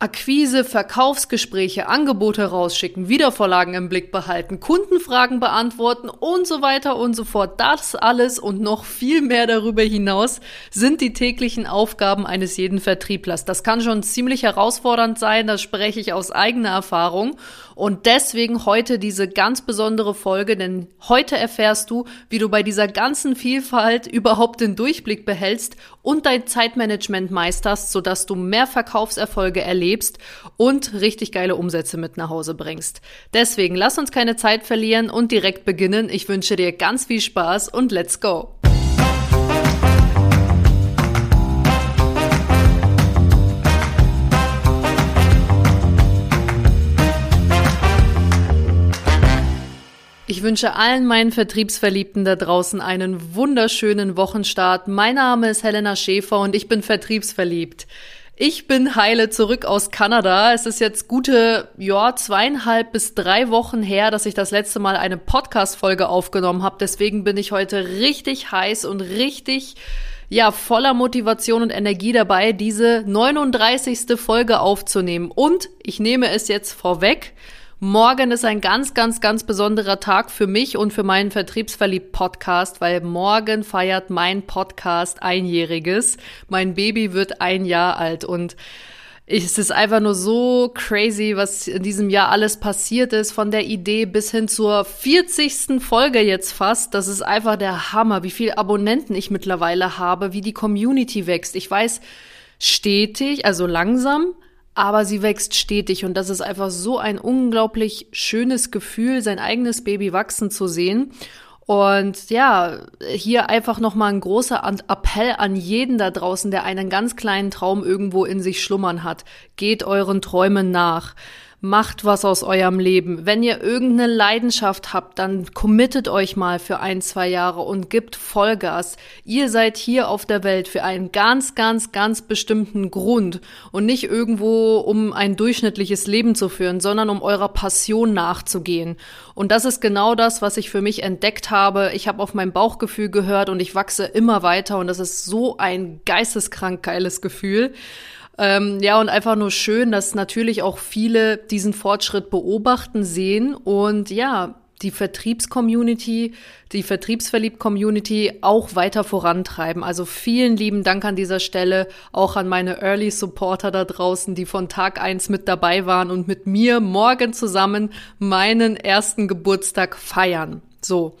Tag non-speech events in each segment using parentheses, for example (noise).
Akquise, Verkaufsgespräche, Angebote rausschicken, Wiedervorlagen im Blick behalten, Kundenfragen beantworten und so weiter und so fort. Das alles und noch viel mehr darüber hinaus sind die täglichen Aufgaben eines jeden Vertrieblers. Das kann schon ziemlich herausfordernd sein, das spreche ich aus eigener Erfahrung. Und deswegen heute diese ganz besondere Folge, denn heute erfährst du, wie du bei dieser ganzen Vielfalt überhaupt den Durchblick behältst und dein Zeitmanagement meisterst, sodass du mehr Verkaufserfolge erlebst und richtig geile Umsätze mit nach Hause bringst. Deswegen lass uns keine Zeit verlieren und direkt beginnen. Ich wünsche dir ganz viel Spaß und let's go! Ich wünsche allen meinen Vertriebsverliebten da draußen einen wunderschönen Wochenstart. Mein Name ist Helena Schäfer und ich bin vertriebsverliebt. Ich bin heile zurück aus Kanada. Es ist jetzt gute, ja, zweieinhalb bis drei Wochen her, dass ich das letzte Mal eine Podcast-Folge aufgenommen habe. Deswegen bin ich heute richtig heiß und richtig, ja, voller Motivation und Energie dabei, diese 39. Folge aufzunehmen. Und ich nehme es jetzt vorweg. Morgen ist ein ganz, ganz, ganz besonderer Tag für mich und für meinen Vertriebsverliebt-Podcast, weil morgen feiert mein Podcast einjähriges. Mein Baby wird ein Jahr alt und es ist einfach nur so crazy, was in diesem Jahr alles passiert ist, von der Idee bis hin zur 40. Folge jetzt fast. Das ist einfach der Hammer, wie viele Abonnenten ich mittlerweile habe, wie die Community wächst. Ich weiß stetig, also langsam, aber sie wächst stetig und das ist einfach so ein unglaublich schönes Gefühl, sein eigenes Baby wachsen zu sehen. Und ja, hier einfach nochmal ein großer Appell an jeden da draußen, der einen ganz kleinen Traum irgendwo in sich schlummern hat. Geht euren Träumen nach. Macht was aus eurem Leben. Wenn ihr irgendeine Leidenschaft habt, dann committet euch mal für ein, zwei Jahre und gibt Vollgas. Ihr seid hier auf der Welt für einen ganz, ganz, ganz bestimmten Grund und nicht irgendwo, um ein durchschnittliches Leben zu führen, sondern um eurer Passion nachzugehen. Und das ist genau das, was ich für mich entdeckt habe. Ich habe auf mein Bauchgefühl gehört und ich wachse immer weiter und das ist so ein geisteskrank geiles Gefühl. Ähm, ja, und einfach nur schön, dass natürlich auch viele diesen Fortschritt beobachten, sehen und ja, die Vertriebscommunity, die Vertriebsverliebt-Community auch weiter vorantreiben. Also vielen lieben Dank an dieser Stelle, auch an meine Early Supporter da draußen, die von Tag eins mit dabei waren und mit mir morgen zusammen meinen ersten Geburtstag feiern. So.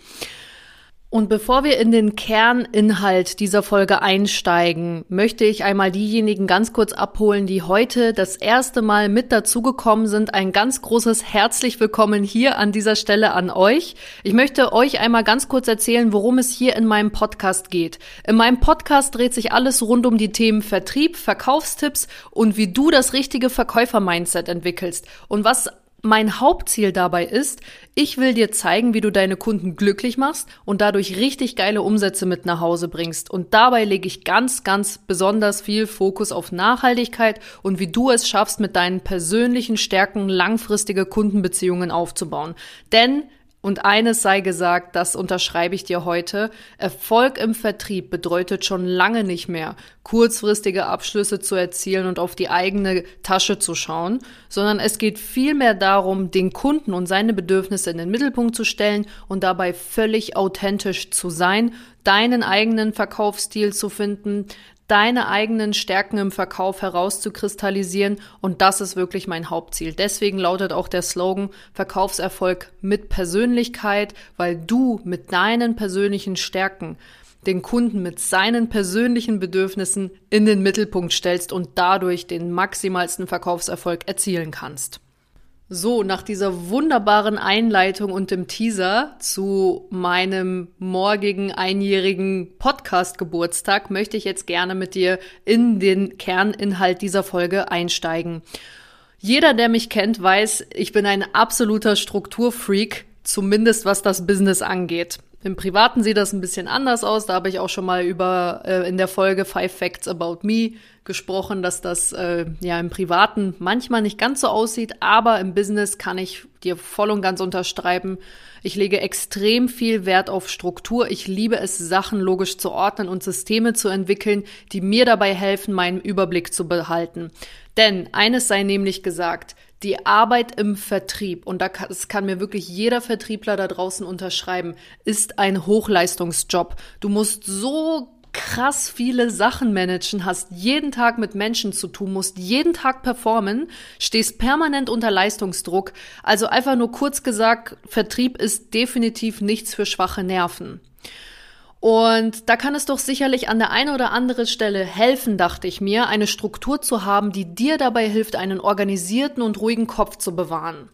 Und bevor wir in den Kerninhalt dieser Folge einsteigen, möchte ich einmal diejenigen ganz kurz abholen, die heute das erste Mal mit dazugekommen sind. Ein ganz großes herzlich willkommen hier an dieser Stelle an euch. Ich möchte euch einmal ganz kurz erzählen, worum es hier in meinem Podcast geht. In meinem Podcast dreht sich alles rund um die Themen Vertrieb, Verkaufstipps und wie du das richtige Verkäufer-Mindset entwickelst. Und was mein Hauptziel dabei ist, ich will dir zeigen, wie du deine Kunden glücklich machst und dadurch richtig geile Umsätze mit nach Hause bringst. Und dabei lege ich ganz, ganz besonders viel Fokus auf Nachhaltigkeit und wie du es schaffst, mit deinen persönlichen Stärken langfristige Kundenbeziehungen aufzubauen. Denn und eines sei gesagt, das unterschreibe ich dir heute. Erfolg im Vertrieb bedeutet schon lange nicht mehr, kurzfristige Abschlüsse zu erzielen und auf die eigene Tasche zu schauen, sondern es geht vielmehr darum, den Kunden und seine Bedürfnisse in den Mittelpunkt zu stellen und dabei völlig authentisch zu sein, deinen eigenen Verkaufsstil zu finden, deine eigenen Stärken im Verkauf herauszukristallisieren. Und das ist wirklich mein Hauptziel. Deswegen lautet auch der Slogan Verkaufserfolg mit Persönlichkeit, weil du mit deinen persönlichen Stärken den Kunden mit seinen persönlichen Bedürfnissen in den Mittelpunkt stellst und dadurch den maximalsten Verkaufserfolg erzielen kannst. So, nach dieser wunderbaren Einleitung und dem Teaser zu meinem morgigen einjährigen Podcast-Geburtstag möchte ich jetzt gerne mit dir in den Kerninhalt dieser Folge einsteigen. Jeder, der mich kennt, weiß, ich bin ein absoluter Strukturfreak, zumindest was das Business angeht. Im Privaten sieht das ein bisschen anders aus. Da habe ich auch schon mal über äh, in der Folge Five Facts About Me gesprochen, dass das äh, ja im Privaten manchmal nicht ganz so aussieht, aber im Business kann ich dir voll und ganz unterschreiben. Ich lege extrem viel Wert auf Struktur. Ich liebe es, Sachen logisch zu ordnen und Systeme zu entwickeln, die mir dabei helfen, meinen Überblick zu behalten. Denn eines sei nämlich gesagt, die Arbeit im Vertrieb, und das kann mir wirklich jeder Vertriebler da draußen unterschreiben, ist ein Hochleistungsjob. Du musst so krass viele Sachen managen, hast jeden Tag mit Menschen zu tun, musst jeden Tag performen, stehst permanent unter Leistungsdruck. Also einfach nur kurz gesagt, Vertrieb ist definitiv nichts für schwache Nerven. Und da kann es doch sicherlich an der einen oder anderen Stelle helfen, dachte ich mir, eine Struktur zu haben, die dir dabei hilft, einen organisierten und ruhigen Kopf zu bewahren.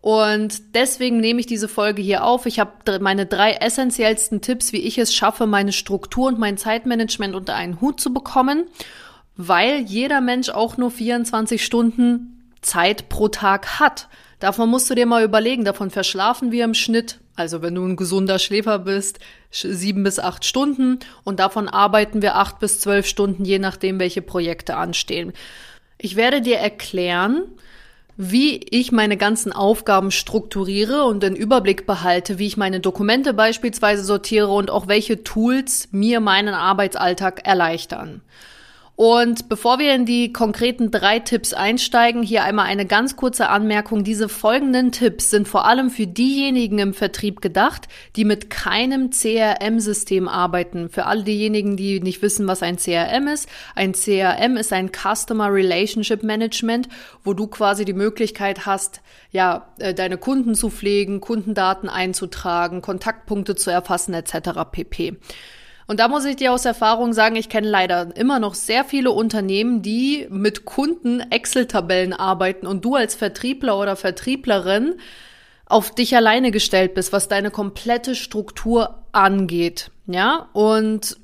Und deswegen nehme ich diese Folge hier auf. Ich habe meine drei essentiellsten Tipps, wie ich es schaffe, meine Struktur und mein Zeitmanagement unter einen Hut zu bekommen, weil jeder Mensch auch nur 24 Stunden Zeit pro Tag hat. Davon musst du dir mal überlegen, davon verschlafen wir im Schnitt, also wenn du ein gesunder Schläfer bist, sieben bis acht Stunden und davon arbeiten wir acht bis zwölf Stunden, je nachdem, welche Projekte anstehen. Ich werde dir erklären, wie ich meine ganzen Aufgaben strukturiere und den Überblick behalte, wie ich meine Dokumente beispielsweise sortiere und auch welche Tools mir meinen Arbeitsalltag erleichtern. Und bevor wir in die konkreten drei Tipps einsteigen, hier einmal eine ganz kurze Anmerkung. Diese folgenden Tipps sind vor allem für diejenigen im Vertrieb gedacht, die mit keinem CRM-System arbeiten. Für alle diejenigen, die nicht wissen, was ein CRM ist. Ein CRM ist ein Customer Relationship Management, wo du quasi die Möglichkeit hast, ja, äh, deine Kunden zu pflegen, Kundendaten einzutragen, Kontaktpunkte zu erfassen, etc. pp. Und da muss ich dir aus Erfahrung sagen, ich kenne leider immer noch sehr viele Unternehmen, die mit Kunden Excel-Tabellen arbeiten und du als Vertriebler oder Vertrieblerin auf dich alleine gestellt bist, was deine komplette Struktur angeht. Ja, und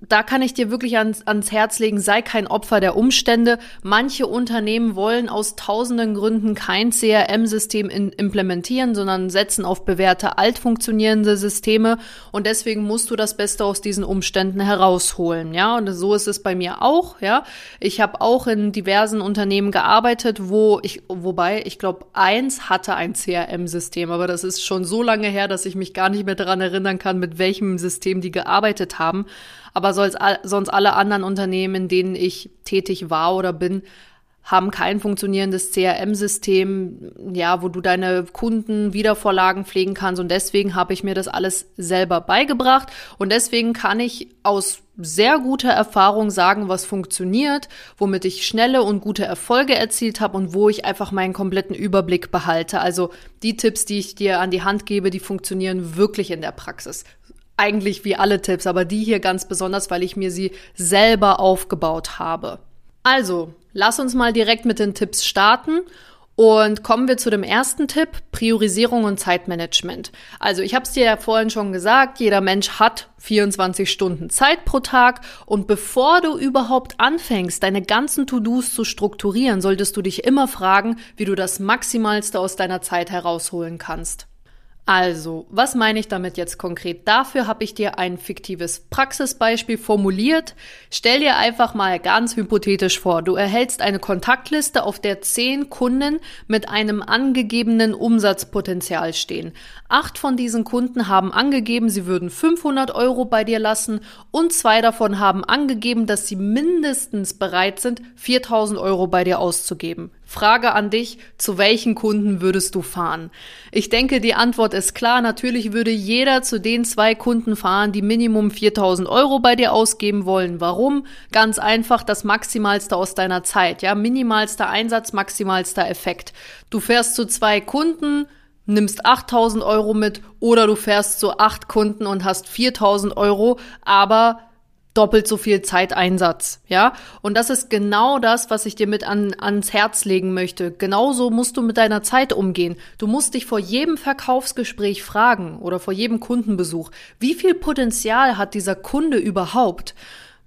da kann ich dir wirklich ans, ans Herz legen, sei kein Opfer der Umstände. Manche Unternehmen wollen aus tausenden Gründen kein CRM-System implementieren, sondern setzen auf bewährte, alt funktionierende Systeme. Und deswegen musst du das Beste aus diesen Umständen herausholen. Ja, und so ist es bei mir auch. Ja, ich habe auch in diversen Unternehmen gearbeitet, wo ich, wobei ich glaube, eins hatte ein CRM-System, aber das ist schon so lange her, dass ich mich gar nicht mehr daran erinnern kann, mit welchem System die gearbeitet haben aber sonst alle anderen Unternehmen, in denen ich tätig war oder bin, haben kein funktionierendes CRM-System, ja, wo du deine Kunden Wiedervorlagen pflegen kannst. Und deswegen habe ich mir das alles selber beigebracht. Und deswegen kann ich aus sehr guter Erfahrung sagen, was funktioniert, womit ich schnelle und gute Erfolge erzielt habe und wo ich einfach meinen kompletten Überblick behalte. Also die Tipps, die ich dir an die Hand gebe, die funktionieren wirklich in der Praxis eigentlich wie alle Tipps, aber die hier ganz besonders, weil ich mir sie selber aufgebaut habe. Also, lass uns mal direkt mit den Tipps starten und kommen wir zu dem ersten Tipp, Priorisierung und Zeitmanagement. Also ich habe es dir ja vorhin schon gesagt, jeder Mensch hat 24 Stunden Zeit pro Tag und bevor du überhaupt anfängst, deine ganzen To-Dos zu strukturieren, solltest du dich immer fragen, wie du das Maximalste aus deiner Zeit herausholen kannst. Also, was meine ich damit jetzt konkret? Dafür habe ich dir ein fiktives Praxisbeispiel formuliert. Stell dir einfach mal ganz hypothetisch vor, du erhältst eine Kontaktliste, auf der zehn Kunden mit einem angegebenen Umsatzpotenzial stehen. Acht von diesen Kunden haben angegeben, sie würden 500 Euro bei dir lassen und zwei davon haben angegeben, dass sie mindestens bereit sind, 4000 Euro bei dir auszugeben. Frage an dich, zu welchen Kunden würdest du fahren? Ich denke, die Antwort ist klar. Natürlich würde jeder zu den zwei Kunden fahren, die Minimum 4000 Euro bei dir ausgeben wollen. Warum? Ganz einfach das Maximalste aus deiner Zeit. Ja, minimalster Einsatz, maximalster Effekt. Du fährst zu zwei Kunden, nimmst 8000 Euro mit oder du fährst zu acht Kunden und hast 4000 Euro, aber doppelt so viel Zeiteinsatz, ja? Und das ist genau das, was ich dir mit an, ans Herz legen möchte. Genauso musst du mit deiner Zeit umgehen. Du musst dich vor jedem Verkaufsgespräch fragen oder vor jedem Kundenbesuch, wie viel Potenzial hat dieser Kunde überhaupt?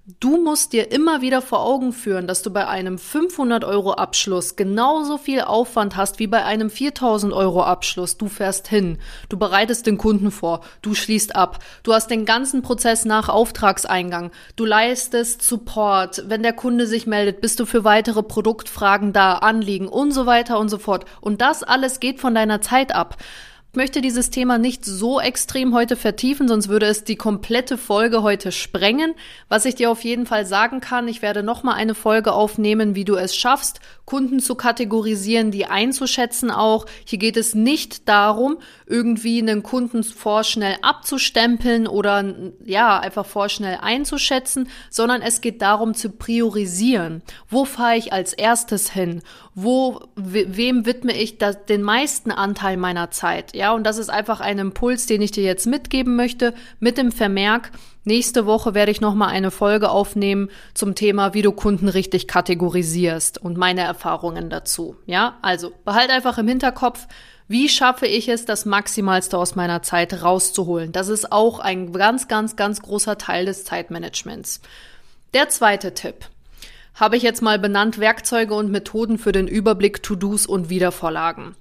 Du musst dir immer wieder vor Augen führen, dass du bei einem 500 Euro Abschluss genauso viel Aufwand hast wie bei einem 4000 Euro Abschluss. Du fährst hin, du bereitest den Kunden vor, du schließt ab, du hast den ganzen Prozess nach Auftragseingang, du leistest Support, wenn der Kunde sich meldet, bist du für weitere Produktfragen da, Anliegen und so weiter und so fort. Und das alles geht von deiner Zeit ab. Ich möchte dieses Thema nicht so extrem heute vertiefen, sonst würde es die komplette Folge heute sprengen. Was ich dir auf jeden Fall sagen kann, ich werde nochmal eine Folge aufnehmen, wie du es schaffst, Kunden zu kategorisieren, die einzuschätzen auch. Hier geht es nicht darum, irgendwie einen Kunden vorschnell abzustempeln oder ja, einfach vorschnell einzuschätzen, sondern es geht darum zu priorisieren. Wo fahre ich als erstes hin? Wo, wem widme ich das, den meisten Anteil meiner Zeit? Ja, und das ist einfach ein Impuls, den ich dir jetzt mitgeben möchte, mit dem Vermerk, nächste Woche werde ich nochmal eine Folge aufnehmen zum Thema, wie du Kunden richtig kategorisierst und meine Erfahrungen dazu. Ja, also behalt einfach im Hinterkopf, wie schaffe ich es, das Maximalste aus meiner Zeit rauszuholen? Das ist auch ein ganz, ganz, ganz großer Teil des Zeitmanagements. Der zweite Tipp habe ich jetzt mal benannt Werkzeuge und Methoden für den Überblick, To-Dos und Wiedervorlagen.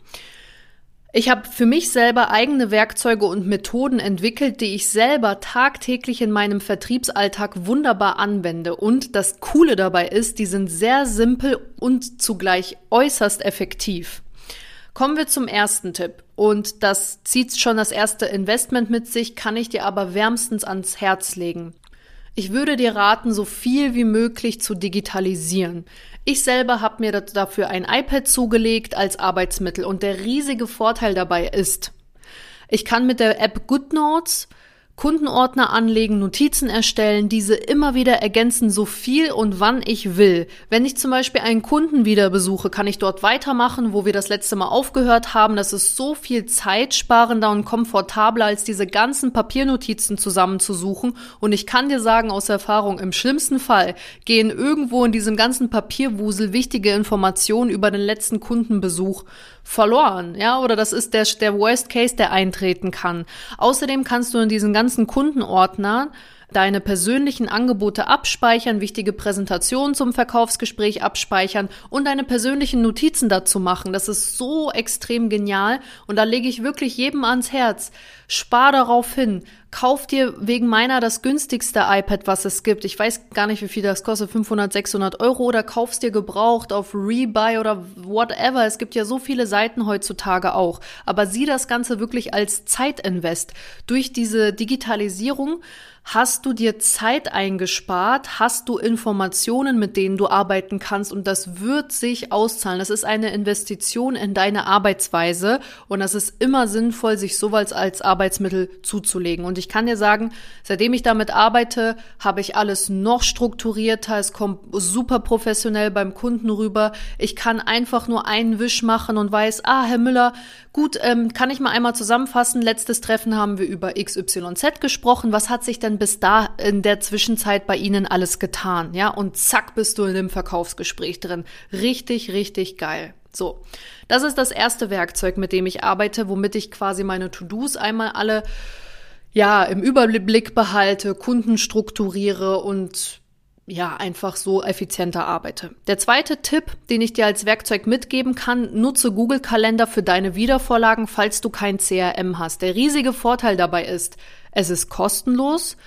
Ich habe für mich selber eigene Werkzeuge und Methoden entwickelt, die ich selber tagtäglich in meinem Vertriebsalltag wunderbar anwende. Und das Coole dabei ist, die sind sehr simpel und zugleich äußerst effektiv. Kommen wir zum ersten Tipp. Und das zieht schon das erste Investment mit sich, kann ich dir aber wärmstens ans Herz legen. Ich würde dir raten, so viel wie möglich zu digitalisieren. Ich selber habe mir dafür ein iPad zugelegt als Arbeitsmittel und der riesige Vorteil dabei ist, ich kann mit der App GoodNotes Kundenordner anlegen, Notizen erstellen, diese immer wieder ergänzen, so viel und wann ich will. Wenn ich zum Beispiel einen Kunden wieder besuche, kann ich dort weitermachen, wo wir das letzte Mal aufgehört haben. Das ist so viel zeitsparender und komfortabler, als diese ganzen Papiernotizen zusammenzusuchen. Und ich kann dir sagen aus Erfahrung, im schlimmsten Fall gehen irgendwo in diesem ganzen Papierwusel wichtige Informationen über den letzten Kundenbesuch verloren, ja, oder das ist der, der Worst Case, der eintreten kann. Außerdem kannst du in diesen ganzen Kundenordner deine persönlichen Angebote abspeichern, wichtige Präsentationen zum Verkaufsgespräch abspeichern und deine persönlichen Notizen dazu machen. Das ist so extrem genial und da lege ich wirklich jedem ans Herz. Spar darauf hin. Kauf dir wegen meiner das günstigste iPad, was es gibt. Ich weiß gar nicht, wie viel das kostet, 500, 600 Euro oder kaufst dir gebraucht auf Rebuy oder whatever. Es gibt ja so viele Seiten heutzutage auch. Aber sieh das Ganze wirklich als Zeitinvest. Durch diese Digitalisierung Hast du dir Zeit eingespart? Hast du Informationen, mit denen du arbeiten kannst? Und das wird sich auszahlen. Das ist eine Investition in deine Arbeitsweise. Und das ist immer sinnvoll, sich sowas als Arbeitsmittel zuzulegen. Und ich kann dir sagen, seitdem ich damit arbeite, habe ich alles noch strukturierter. Es kommt super professionell beim Kunden rüber. Ich kann einfach nur einen Wisch machen und weiß, ah, Herr Müller, gut, ähm, kann ich mal einmal zusammenfassen. Letztes Treffen haben wir über XYZ gesprochen. Was hat sich denn bis da in der Zwischenzeit bei Ihnen alles getan? Ja, und zack, bist du in dem Verkaufsgespräch drin. Richtig, richtig geil. So. Das ist das erste Werkzeug, mit dem ich arbeite, womit ich quasi meine To-Dos einmal alle ja, im Überblick behalte, Kunden strukturiere und ja, einfach so effizienter arbeite. Der zweite Tipp, den ich dir als Werkzeug mitgeben kann, nutze Google Kalender für deine Wiedervorlagen, falls du kein CRM hast. Der riesige Vorteil dabei ist, es ist kostenlos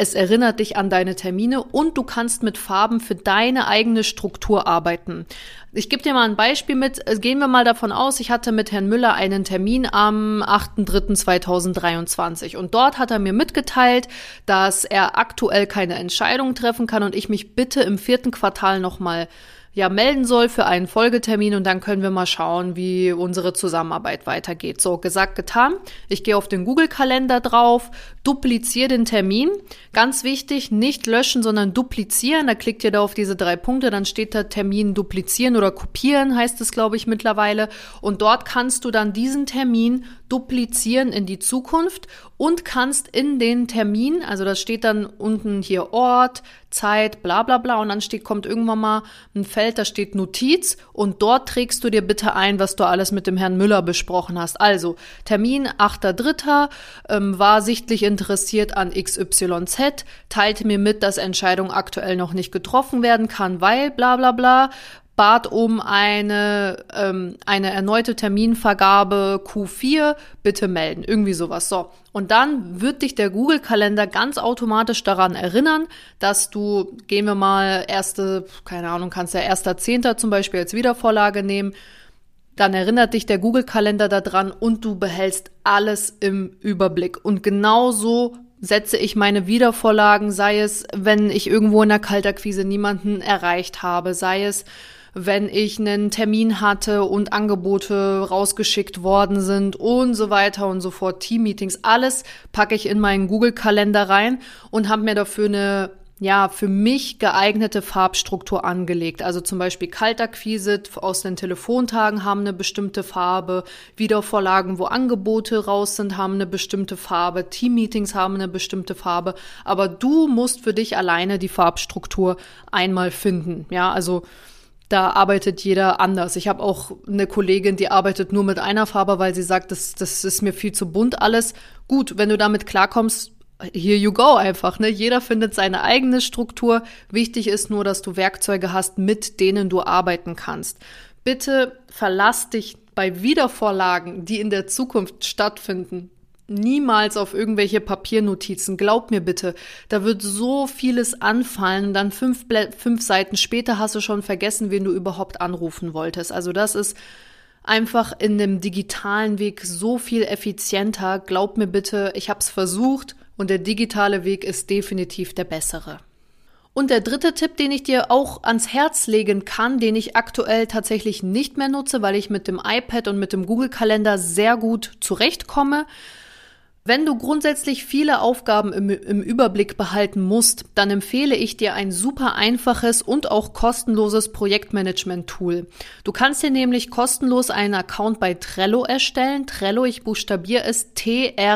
es erinnert dich an deine Termine und du kannst mit Farben für deine eigene Struktur arbeiten. Ich gebe dir mal ein Beispiel mit. Äh, gehen wir mal davon aus, ich hatte mit Herrn Müller einen Termin am 8.3.2023 und dort hat er mir mitgeteilt, dass er aktuell keine Entscheidung treffen kann und ich mich bitte im vierten Quartal nochmal ja melden soll für einen Folgetermin und dann können wir mal schauen, wie unsere Zusammenarbeit weitergeht. So, gesagt, getan. Ich gehe auf den Google-Kalender drauf, dupliziere den Termin. Ganz wichtig, nicht löschen, sondern duplizieren. Da klickt ihr da auf diese drei Punkte, dann steht da Termin duplizieren oder kopieren, heißt es, glaube ich, mittlerweile. Und dort kannst du dann diesen Termin duplizieren in die Zukunft und kannst in den Termin, also das steht dann unten hier Ort, Zeit, bla bla bla und dann steht, kommt irgendwann mal ein Feld, da steht Notiz und dort trägst du dir bitte ein, was du alles mit dem Herrn Müller besprochen hast. Also Termin 8.3. Ähm, war sichtlich interessiert an XYZ, teilte mir mit, dass Entscheidung aktuell noch nicht getroffen werden kann, weil bla bla bla bat um eine, ähm, eine erneute Terminvergabe Q4, bitte melden. Irgendwie sowas. So. Und dann wird dich der Google-Kalender ganz automatisch daran erinnern, dass du, gehen wir mal, erste, keine Ahnung, kannst ja erster Zehnter zum Beispiel als Wiedervorlage nehmen, dann erinnert dich der Google-Kalender daran und du behältst alles im Überblick. Und genauso setze ich meine Wiedervorlagen, sei es, wenn ich irgendwo in der Kaltakquise niemanden erreicht habe, sei es, wenn ich einen Termin hatte und Angebote rausgeschickt worden sind und so weiter und so fort, Teammeetings, alles packe ich in meinen Google-Kalender rein und habe mir dafür eine ja, für mich geeignete Farbstruktur angelegt. Also zum Beispiel Kaltakquise aus den Telefontagen haben eine bestimmte Farbe, Wiedervorlagen, wo Angebote raus sind, haben eine bestimmte Farbe, Teammeetings haben eine bestimmte Farbe. Aber du musst für dich alleine die Farbstruktur einmal finden. Ja, also da arbeitet jeder anders. Ich habe auch eine Kollegin, die arbeitet nur mit einer Farbe, weil sie sagt, das, das ist mir viel zu bunt alles. Gut, wenn du damit klarkommst, here you go einfach, ne? Jeder findet seine eigene Struktur. Wichtig ist nur, dass du Werkzeuge hast, mit denen du arbeiten kannst. Bitte verlass dich bei Wiedervorlagen, die in der Zukunft stattfinden, niemals auf irgendwelche Papiernotizen. Glaub mir bitte, da wird so vieles anfallen dann fünf, fünf Seiten später hast du schon vergessen, wen du überhaupt anrufen wolltest. Also das ist einfach in dem digitalen Weg so viel effizienter. Glaub mir bitte, ich habe es versucht und der digitale Weg ist definitiv der bessere. Und der dritte Tipp, den ich dir auch ans Herz legen kann, den ich aktuell tatsächlich nicht mehr nutze, weil ich mit dem iPad und mit dem Google-Kalender sehr gut zurechtkomme, wenn du grundsätzlich viele Aufgaben im, im, Überblick behalten musst, dann empfehle ich dir ein super einfaches und auch kostenloses Projektmanagement-Tool. Du kannst dir nämlich kostenlos einen Account bei Trello erstellen. Trello, ich buchstabiere es T-R-E-L-L-O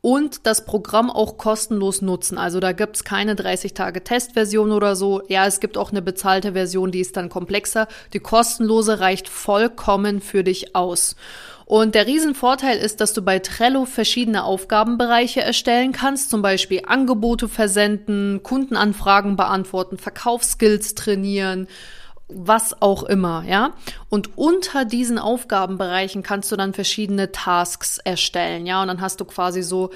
und das Programm auch kostenlos nutzen. Also da gibt's keine 30 Tage Testversion oder so. Ja, es gibt auch eine bezahlte Version, die ist dann komplexer. Die kostenlose reicht vollkommen für dich aus. Und der Riesenvorteil ist, dass du bei Trello verschiedene Aufgabenbereiche erstellen kannst, zum Beispiel Angebote versenden, Kundenanfragen beantworten, Verkaufsskills trainieren, was auch immer, ja. Und unter diesen Aufgabenbereichen kannst du dann verschiedene Tasks erstellen, ja. Und dann hast du quasi so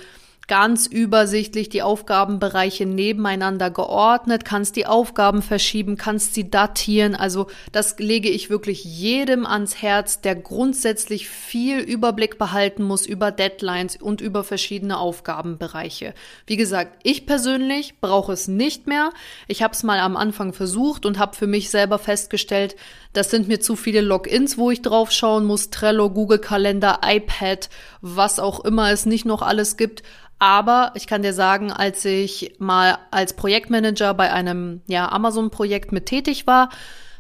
ganz übersichtlich die Aufgabenbereiche nebeneinander geordnet, kannst die Aufgaben verschieben, kannst sie datieren. Also das lege ich wirklich jedem ans Herz, der grundsätzlich viel Überblick behalten muss über Deadlines und über verschiedene Aufgabenbereiche. Wie gesagt, ich persönlich brauche es nicht mehr. Ich habe es mal am Anfang versucht und habe für mich selber festgestellt, das sind mir zu viele Logins, wo ich drauf schauen muss. Trello, Google Kalender, iPad, was auch immer es nicht noch alles gibt. Aber ich kann dir sagen, als ich mal als Projektmanager bei einem ja, Amazon-Projekt mit tätig war,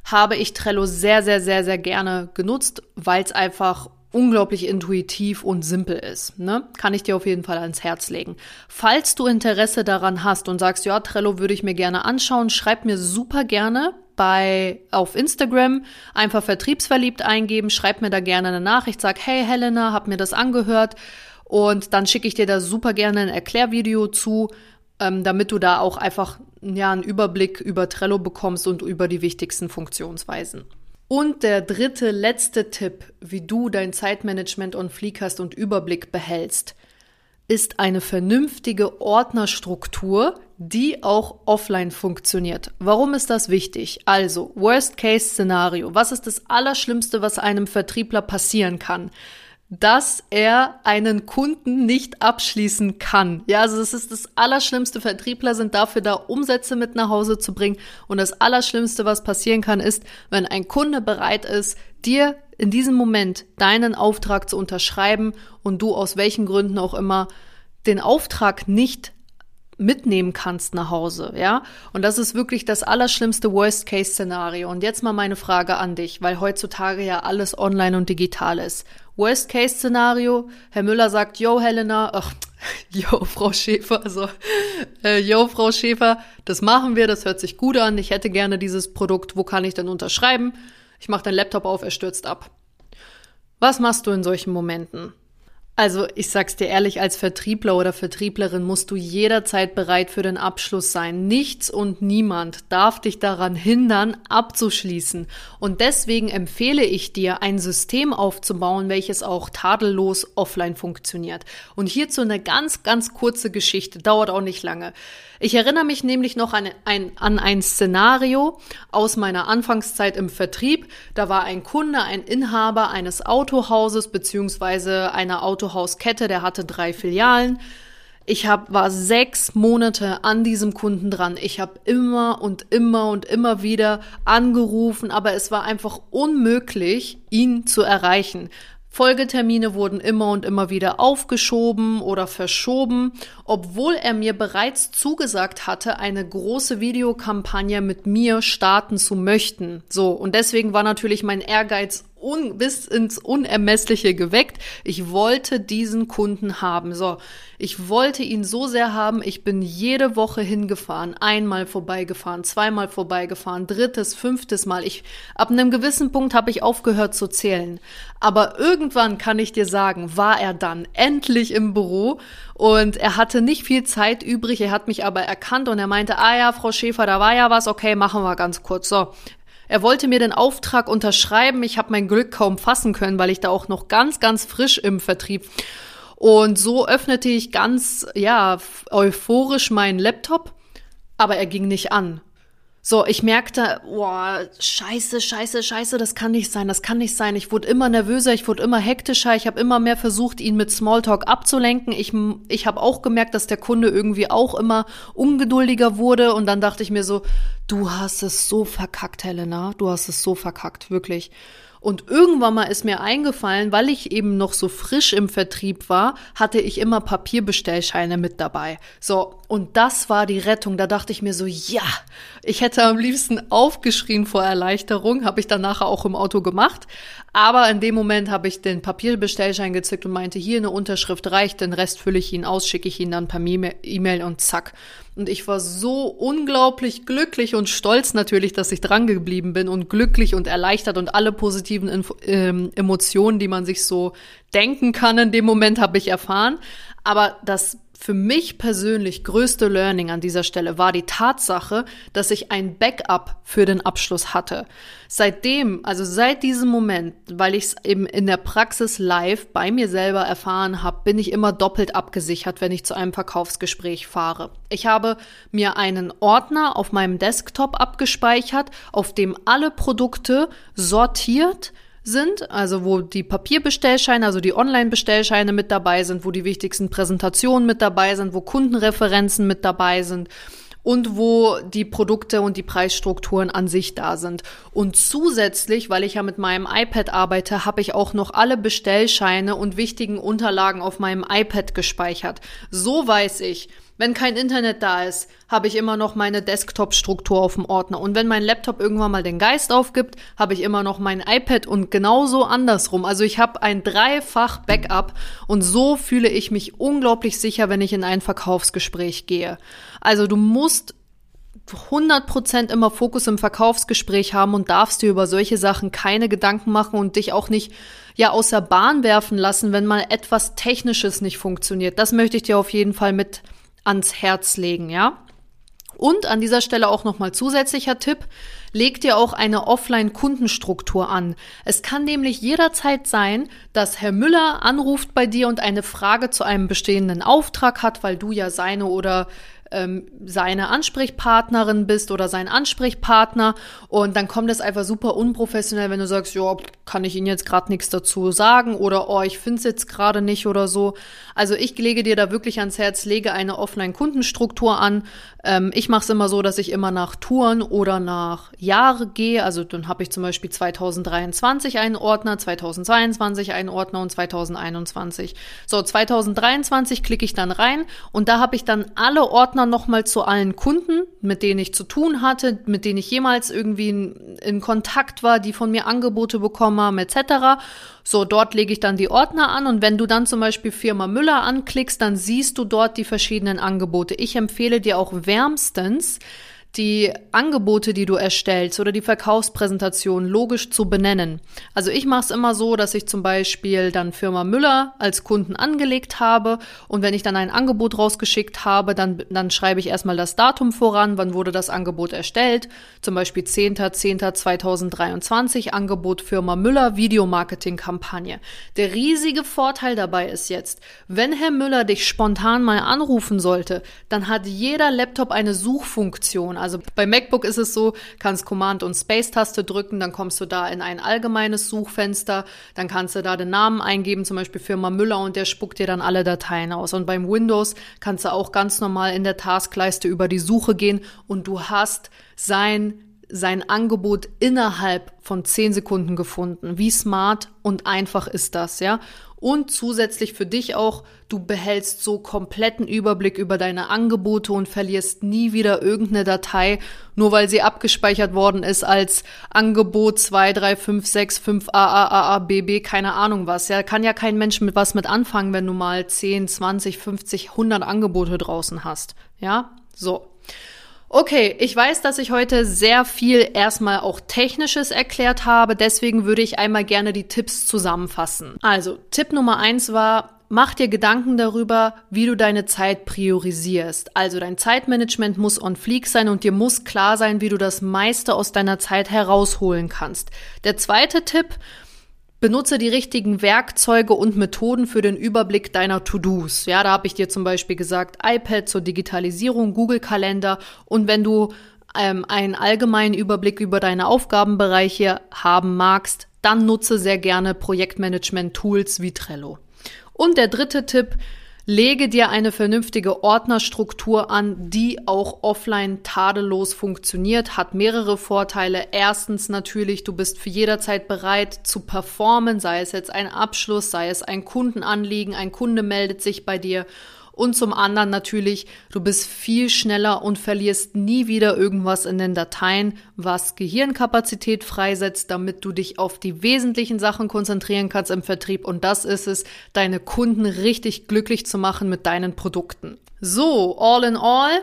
habe ich Trello sehr, sehr, sehr, sehr gerne genutzt, weil es einfach unglaublich intuitiv und simpel ist. Ne? Kann ich dir auf jeden Fall ans Herz legen. Falls du Interesse daran hast und sagst, ja, Trello würde ich mir gerne anschauen, schreib mir super gerne bei auf Instagram einfach vertriebsverliebt eingeben, schreib mir da gerne eine Nachricht, sag, hey Helena, hab mir das angehört und dann schicke ich dir da super gerne ein Erklärvideo zu, ähm, damit du da auch einfach ja, einen Überblick über Trello bekommst und über die wichtigsten Funktionsweisen. Und der dritte, letzte Tipp, wie du dein Zeitmanagement on Fleek hast und Überblick behältst, ist eine vernünftige Ordnerstruktur, die auch offline funktioniert. Warum ist das wichtig? Also, Worst-Case-Szenario. Was ist das Allerschlimmste, was einem Vertriebler passieren kann? dass er einen Kunden nicht abschließen kann. Ja, also das ist das Allerschlimmste. Vertriebler sind dafür da, Umsätze mit nach Hause zu bringen. Und das Allerschlimmste, was passieren kann, ist, wenn ein Kunde bereit ist, dir in diesem Moment deinen Auftrag zu unterschreiben und du aus welchen Gründen auch immer den Auftrag nicht mitnehmen kannst nach Hause, ja? Und das ist wirklich das allerschlimmste Worst-Case-Szenario. Und jetzt mal meine Frage an dich, weil heutzutage ja alles online und digital ist. Worst-Case-Szenario, Herr Müller sagt, yo, Helena, ach, (laughs) yo, Frau Schäfer, also, äh, yo, Frau Schäfer, das machen wir, das hört sich gut an, ich hätte gerne dieses Produkt, wo kann ich denn unterschreiben? Ich mache deinen Laptop auf, er stürzt ab. Was machst du in solchen Momenten? Also ich sag's dir ehrlich, als Vertriebler oder Vertrieblerin musst du jederzeit bereit für den Abschluss sein. Nichts und niemand darf dich daran hindern, abzuschließen. Und deswegen empfehle ich dir, ein System aufzubauen, welches auch tadellos offline funktioniert. Und hierzu eine ganz, ganz kurze Geschichte, dauert auch nicht lange. Ich erinnere mich nämlich noch an ein, an ein Szenario aus meiner Anfangszeit im Vertrieb. Da war ein Kunde, ein Inhaber eines Autohauses beziehungsweise einer Autohauskette, der hatte drei Filialen. Ich hab, war sechs Monate an diesem Kunden dran. Ich habe immer und immer und immer wieder angerufen, aber es war einfach unmöglich, ihn zu erreichen. Folgetermine wurden immer und immer wieder aufgeschoben oder verschoben, obwohl er mir bereits zugesagt hatte, eine große Videokampagne mit mir starten zu möchten. So, und deswegen war natürlich mein Ehrgeiz un, bis ins Unermessliche geweckt. Ich wollte diesen Kunden haben. So, ich wollte ihn so sehr haben. Ich bin jede Woche hingefahren, einmal vorbeigefahren, zweimal vorbeigefahren, drittes, fünftes Mal. Ich, ab einem gewissen Punkt habe ich aufgehört zu zählen. Aber irgendwann kann ich dir sagen, war er dann endlich im Büro und er hatte nicht viel Zeit übrig. Er hat mich aber erkannt und er meinte, ah ja, Frau Schäfer, da war ja was. Okay, machen wir ganz kurz. So, er wollte mir den Auftrag unterschreiben. Ich habe mein Glück kaum fassen können, weil ich da auch noch ganz, ganz frisch im Vertrieb. Und so öffnete ich ganz, ja, euphorisch meinen Laptop, aber er ging nicht an. So, ich merkte, boah, scheiße, scheiße, scheiße, das kann nicht sein, das kann nicht sein. Ich wurde immer nervöser, ich wurde immer hektischer, ich habe immer mehr versucht, ihn mit Smalltalk abzulenken. Ich, ich habe auch gemerkt, dass der Kunde irgendwie auch immer ungeduldiger wurde und dann dachte ich mir so, du hast es so verkackt, Helena, du hast es so verkackt, wirklich. Und irgendwann mal ist mir eingefallen, weil ich eben noch so frisch im Vertrieb war, hatte ich immer Papierbestellscheine mit dabei. So, und das war die Rettung. Da dachte ich mir so, ja, ich hätte am liebsten aufgeschrien vor Erleichterung, habe ich dann nachher auch im Auto gemacht. Aber in dem Moment habe ich den Papierbestellschein gezückt und meinte, hier eine Unterschrift reicht, den Rest fülle ich ihn aus, schicke ich ihn dann per E-Mail und zack. Und ich war so unglaublich glücklich und stolz natürlich, dass ich dran geblieben bin und glücklich und erleichtert und alle positiven Info ähm, Emotionen, die man sich so denken kann in dem Moment, habe ich erfahren. Aber das für mich persönlich größte Learning an dieser Stelle war die Tatsache, dass ich ein Backup für den Abschluss hatte. Seitdem, also seit diesem Moment, weil ich es eben in der Praxis live bei mir selber erfahren habe, bin ich immer doppelt abgesichert, wenn ich zu einem Verkaufsgespräch fahre. Ich habe mir einen Ordner auf meinem Desktop abgespeichert, auf dem alle Produkte sortiert, sind, also wo die Papierbestellscheine, also die Online-Bestellscheine mit dabei sind, wo die wichtigsten Präsentationen mit dabei sind, wo Kundenreferenzen mit dabei sind und wo die Produkte und die Preisstrukturen an sich da sind. Und zusätzlich, weil ich ja mit meinem iPad arbeite, habe ich auch noch alle Bestellscheine und wichtigen Unterlagen auf meinem iPad gespeichert. So weiß ich, wenn kein Internet da ist, habe ich immer noch meine Desktop-Struktur auf dem Ordner. Und wenn mein Laptop irgendwann mal den Geist aufgibt, habe ich immer noch mein iPad und genauso andersrum. Also ich habe ein dreifach Backup und so fühle ich mich unglaublich sicher, wenn ich in ein Verkaufsgespräch gehe. Also du musst 100% immer Fokus im Verkaufsgespräch haben und darfst dir über solche Sachen keine Gedanken machen und dich auch nicht ja außer Bahn werfen lassen, wenn mal etwas Technisches nicht funktioniert. Das möchte ich dir auf jeden Fall mit ans Herz legen, ja? Und an dieser Stelle auch nochmal zusätzlicher Tipp, leg dir auch eine Offline-Kundenstruktur an. Es kann nämlich jederzeit sein, dass Herr Müller anruft bei dir und eine Frage zu einem bestehenden Auftrag hat, weil du ja seine oder ähm, seine Ansprechpartnerin bist oder sein Ansprechpartner und dann kommt es einfach super unprofessionell, wenn du sagst, ja, kann ich Ihnen jetzt gerade nichts dazu sagen oder oh, ich finde es jetzt gerade nicht oder so. Also ich lege dir da wirklich ans Herz, lege eine Offline-Kundenstruktur an. Ähm, ich mache es immer so, dass ich immer nach Touren oder nach Jahre gehe. Also dann habe ich zum Beispiel 2023 einen Ordner, 2022 einen Ordner und 2021. So, 2023 klicke ich dann rein und da habe ich dann alle Ordner Partner nochmal zu allen Kunden, mit denen ich zu tun hatte, mit denen ich jemals irgendwie in, in Kontakt war, die von mir Angebote bekommen haben, etc. So, dort lege ich dann die Ordner an und wenn du dann zum Beispiel Firma Müller anklickst, dann siehst du dort die verschiedenen Angebote. Ich empfehle dir auch wärmstens, die Angebote, die du erstellst oder die Verkaufspräsentation logisch zu benennen. Also ich mache es immer so, dass ich zum Beispiel dann Firma Müller als Kunden angelegt habe und wenn ich dann ein Angebot rausgeschickt habe, dann, dann schreibe ich erstmal das Datum voran, wann wurde das Angebot erstellt, zum Beispiel 10.10.2023 Angebot Firma Müller Videomarketing-Kampagne. Der riesige Vorteil dabei ist jetzt, wenn Herr Müller dich spontan mal anrufen sollte, dann hat jeder Laptop eine Suchfunktion. Also bei MacBook ist es so, kannst Command und Space-Taste drücken, dann kommst du da in ein allgemeines Suchfenster, dann kannst du da den Namen eingeben, zum Beispiel Firma Müller und der spuckt dir dann alle Dateien aus. Und beim Windows kannst du auch ganz normal in der Taskleiste über die Suche gehen und du hast sein sein Angebot innerhalb von zehn Sekunden gefunden. Wie smart und einfach ist das, ja? Und zusätzlich für dich auch, du behältst so kompletten Überblick über deine Angebote und verlierst nie wieder irgendeine Datei, nur weil sie abgespeichert worden ist als Angebot 23565 AAAABB, keine Ahnung was. Ja, kann ja kein Mensch mit was mit anfangen, wenn du mal 10, 20, 50, 100 Angebote draußen hast. Ja? So. Okay, ich weiß, dass ich heute sehr viel erstmal auch Technisches erklärt habe, deswegen würde ich einmal gerne die Tipps zusammenfassen. Also, Tipp Nummer eins war, mach dir Gedanken darüber, wie du deine Zeit priorisierst. Also dein Zeitmanagement muss on fleek sein und dir muss klar sein, wie du das meiste aus deiner Zeit herausholen kannst. Der zweite Tipp, Benutze die richtigen Werkzeuge und Methoden für den Überblick deiner To-Dos. Ja, da habe ich dir zum Beispiel gesagt, iPad zur Digitalisierung, Google Kalender und wenn du ähm, einen allgemeinen Überblick über deine Aufgabenbereiche haben magst, dann nutze sehr gerne Projektmanagement-Tools wie Trello. Und der dritte Tipp, Lege dir eine vernünftige Ordnerstruktur an, die auch offline tadellos funktioniert, hat mehrere Vorteile. Erstens natürlich, du bist für jederzeit bereit zu performen, sei es jetzt ein Abschluss, sei es ein Kundenanliegen, ein Kunde meldet sich bei dir und zum anderen natürlich, du bist viel schneller und verlierst nie wieder irgendwas in den Dateien, was Gehirnkapazität freisetzt, damit du dich auf die wesentlichen Sachen konzentrieren kannst im Vertrieb. Und das ist es, deine Kunden richtig glücklich zu machen mit deinen Produkten. So, all in all,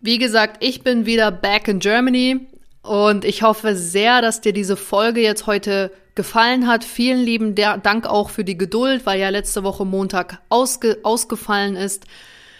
wie gesagt, ich bin wieder back in Germany und ich hoffe sehr, dass dir diese Folge jetzt heute gefallen hat. Vielen lieben Dank auch für die Geduld, weil ja letzte Woche Montag ausge ausgefallen ist.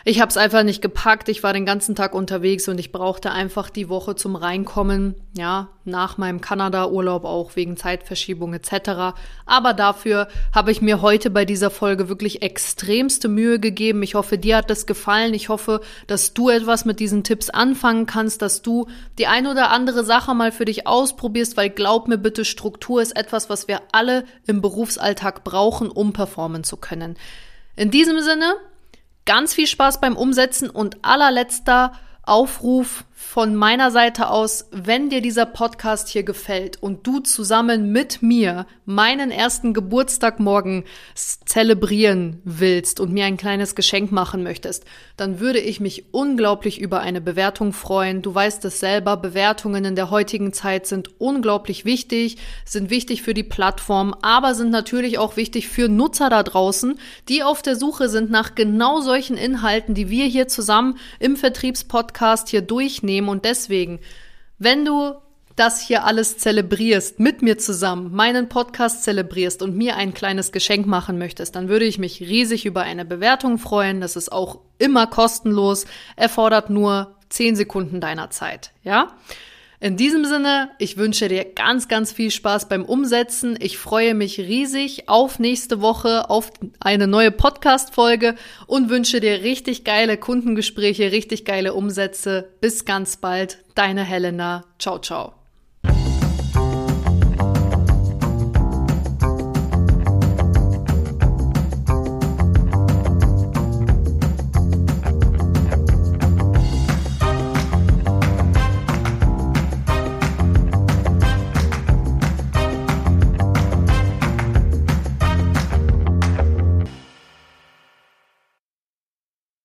Ich habe es einfach nicht gepackt. Ich war den ganzen Tag unterwegs und ich brauchte einfach die Woche zum Reinkommen. Ja, nach meinem Kanada-Urlaub auch wegen Zeitverschiebung etc. Aber dafür habe ich mir heute bei dieser Folge wirklich extremste Mühe gegeben. Ich hoffe, dir hat das gefallen. Ich hoffe, dass du etwas mit diesen Tipps anfangen kannst, dass du die ein oder andere Sache mal für dich ausprobierst, weil glaub mir bitte, Struktur ist etwas, was wir alle im Berufsalltag brauchen, um performen zu können. In diesem Sinne, Ganz viel Spaß beim Umsetzen und allerletzter Aufruf von meiner Seite aus, wenn dir dieser Podcast hier gefällt und du zusammen mit mir meinen ersten Geburtstag morgen zelebrieren willst und mir ein kleines Geschenk machen möchtest, dann würde ich mich unglaublich über eine Bewertung freuen. Du weißt es selber, Bewertungen in der heutigen Zeit sind unglaublich wichtig, sind wichtig für die Plattform, aber sind natürlich auch wichtig für Nutzer da draußen, die auf der Suche sind nach genau solchen Inhalten, die wir hier zusammen im Vertriebspodcast hier durchnehmen nehmen. Und deswegen, wenn du das hier alles zelebrierst, mit mir zusammen, meinen Podcast zelebrierst und mir ein kleines Geschenk machen möchtest, dann würde ich mich riesig über eine Bewertung freuen. Das ist auch immer kostenlos, erfordert nur 10 Sekunden deiner Zeit, ja? In diesem Sinne, ich wünsche dir ganz, ganz viel Spaß beim Umsetzen. Ich freue mich riesig auf nächste Woche, auf eine neue Podcast-Folge und wünsche dir richtig geile Kundengespräche, richtig geile Umsätze. Bis ganz bald. Deine Helena. Ciao, ciao.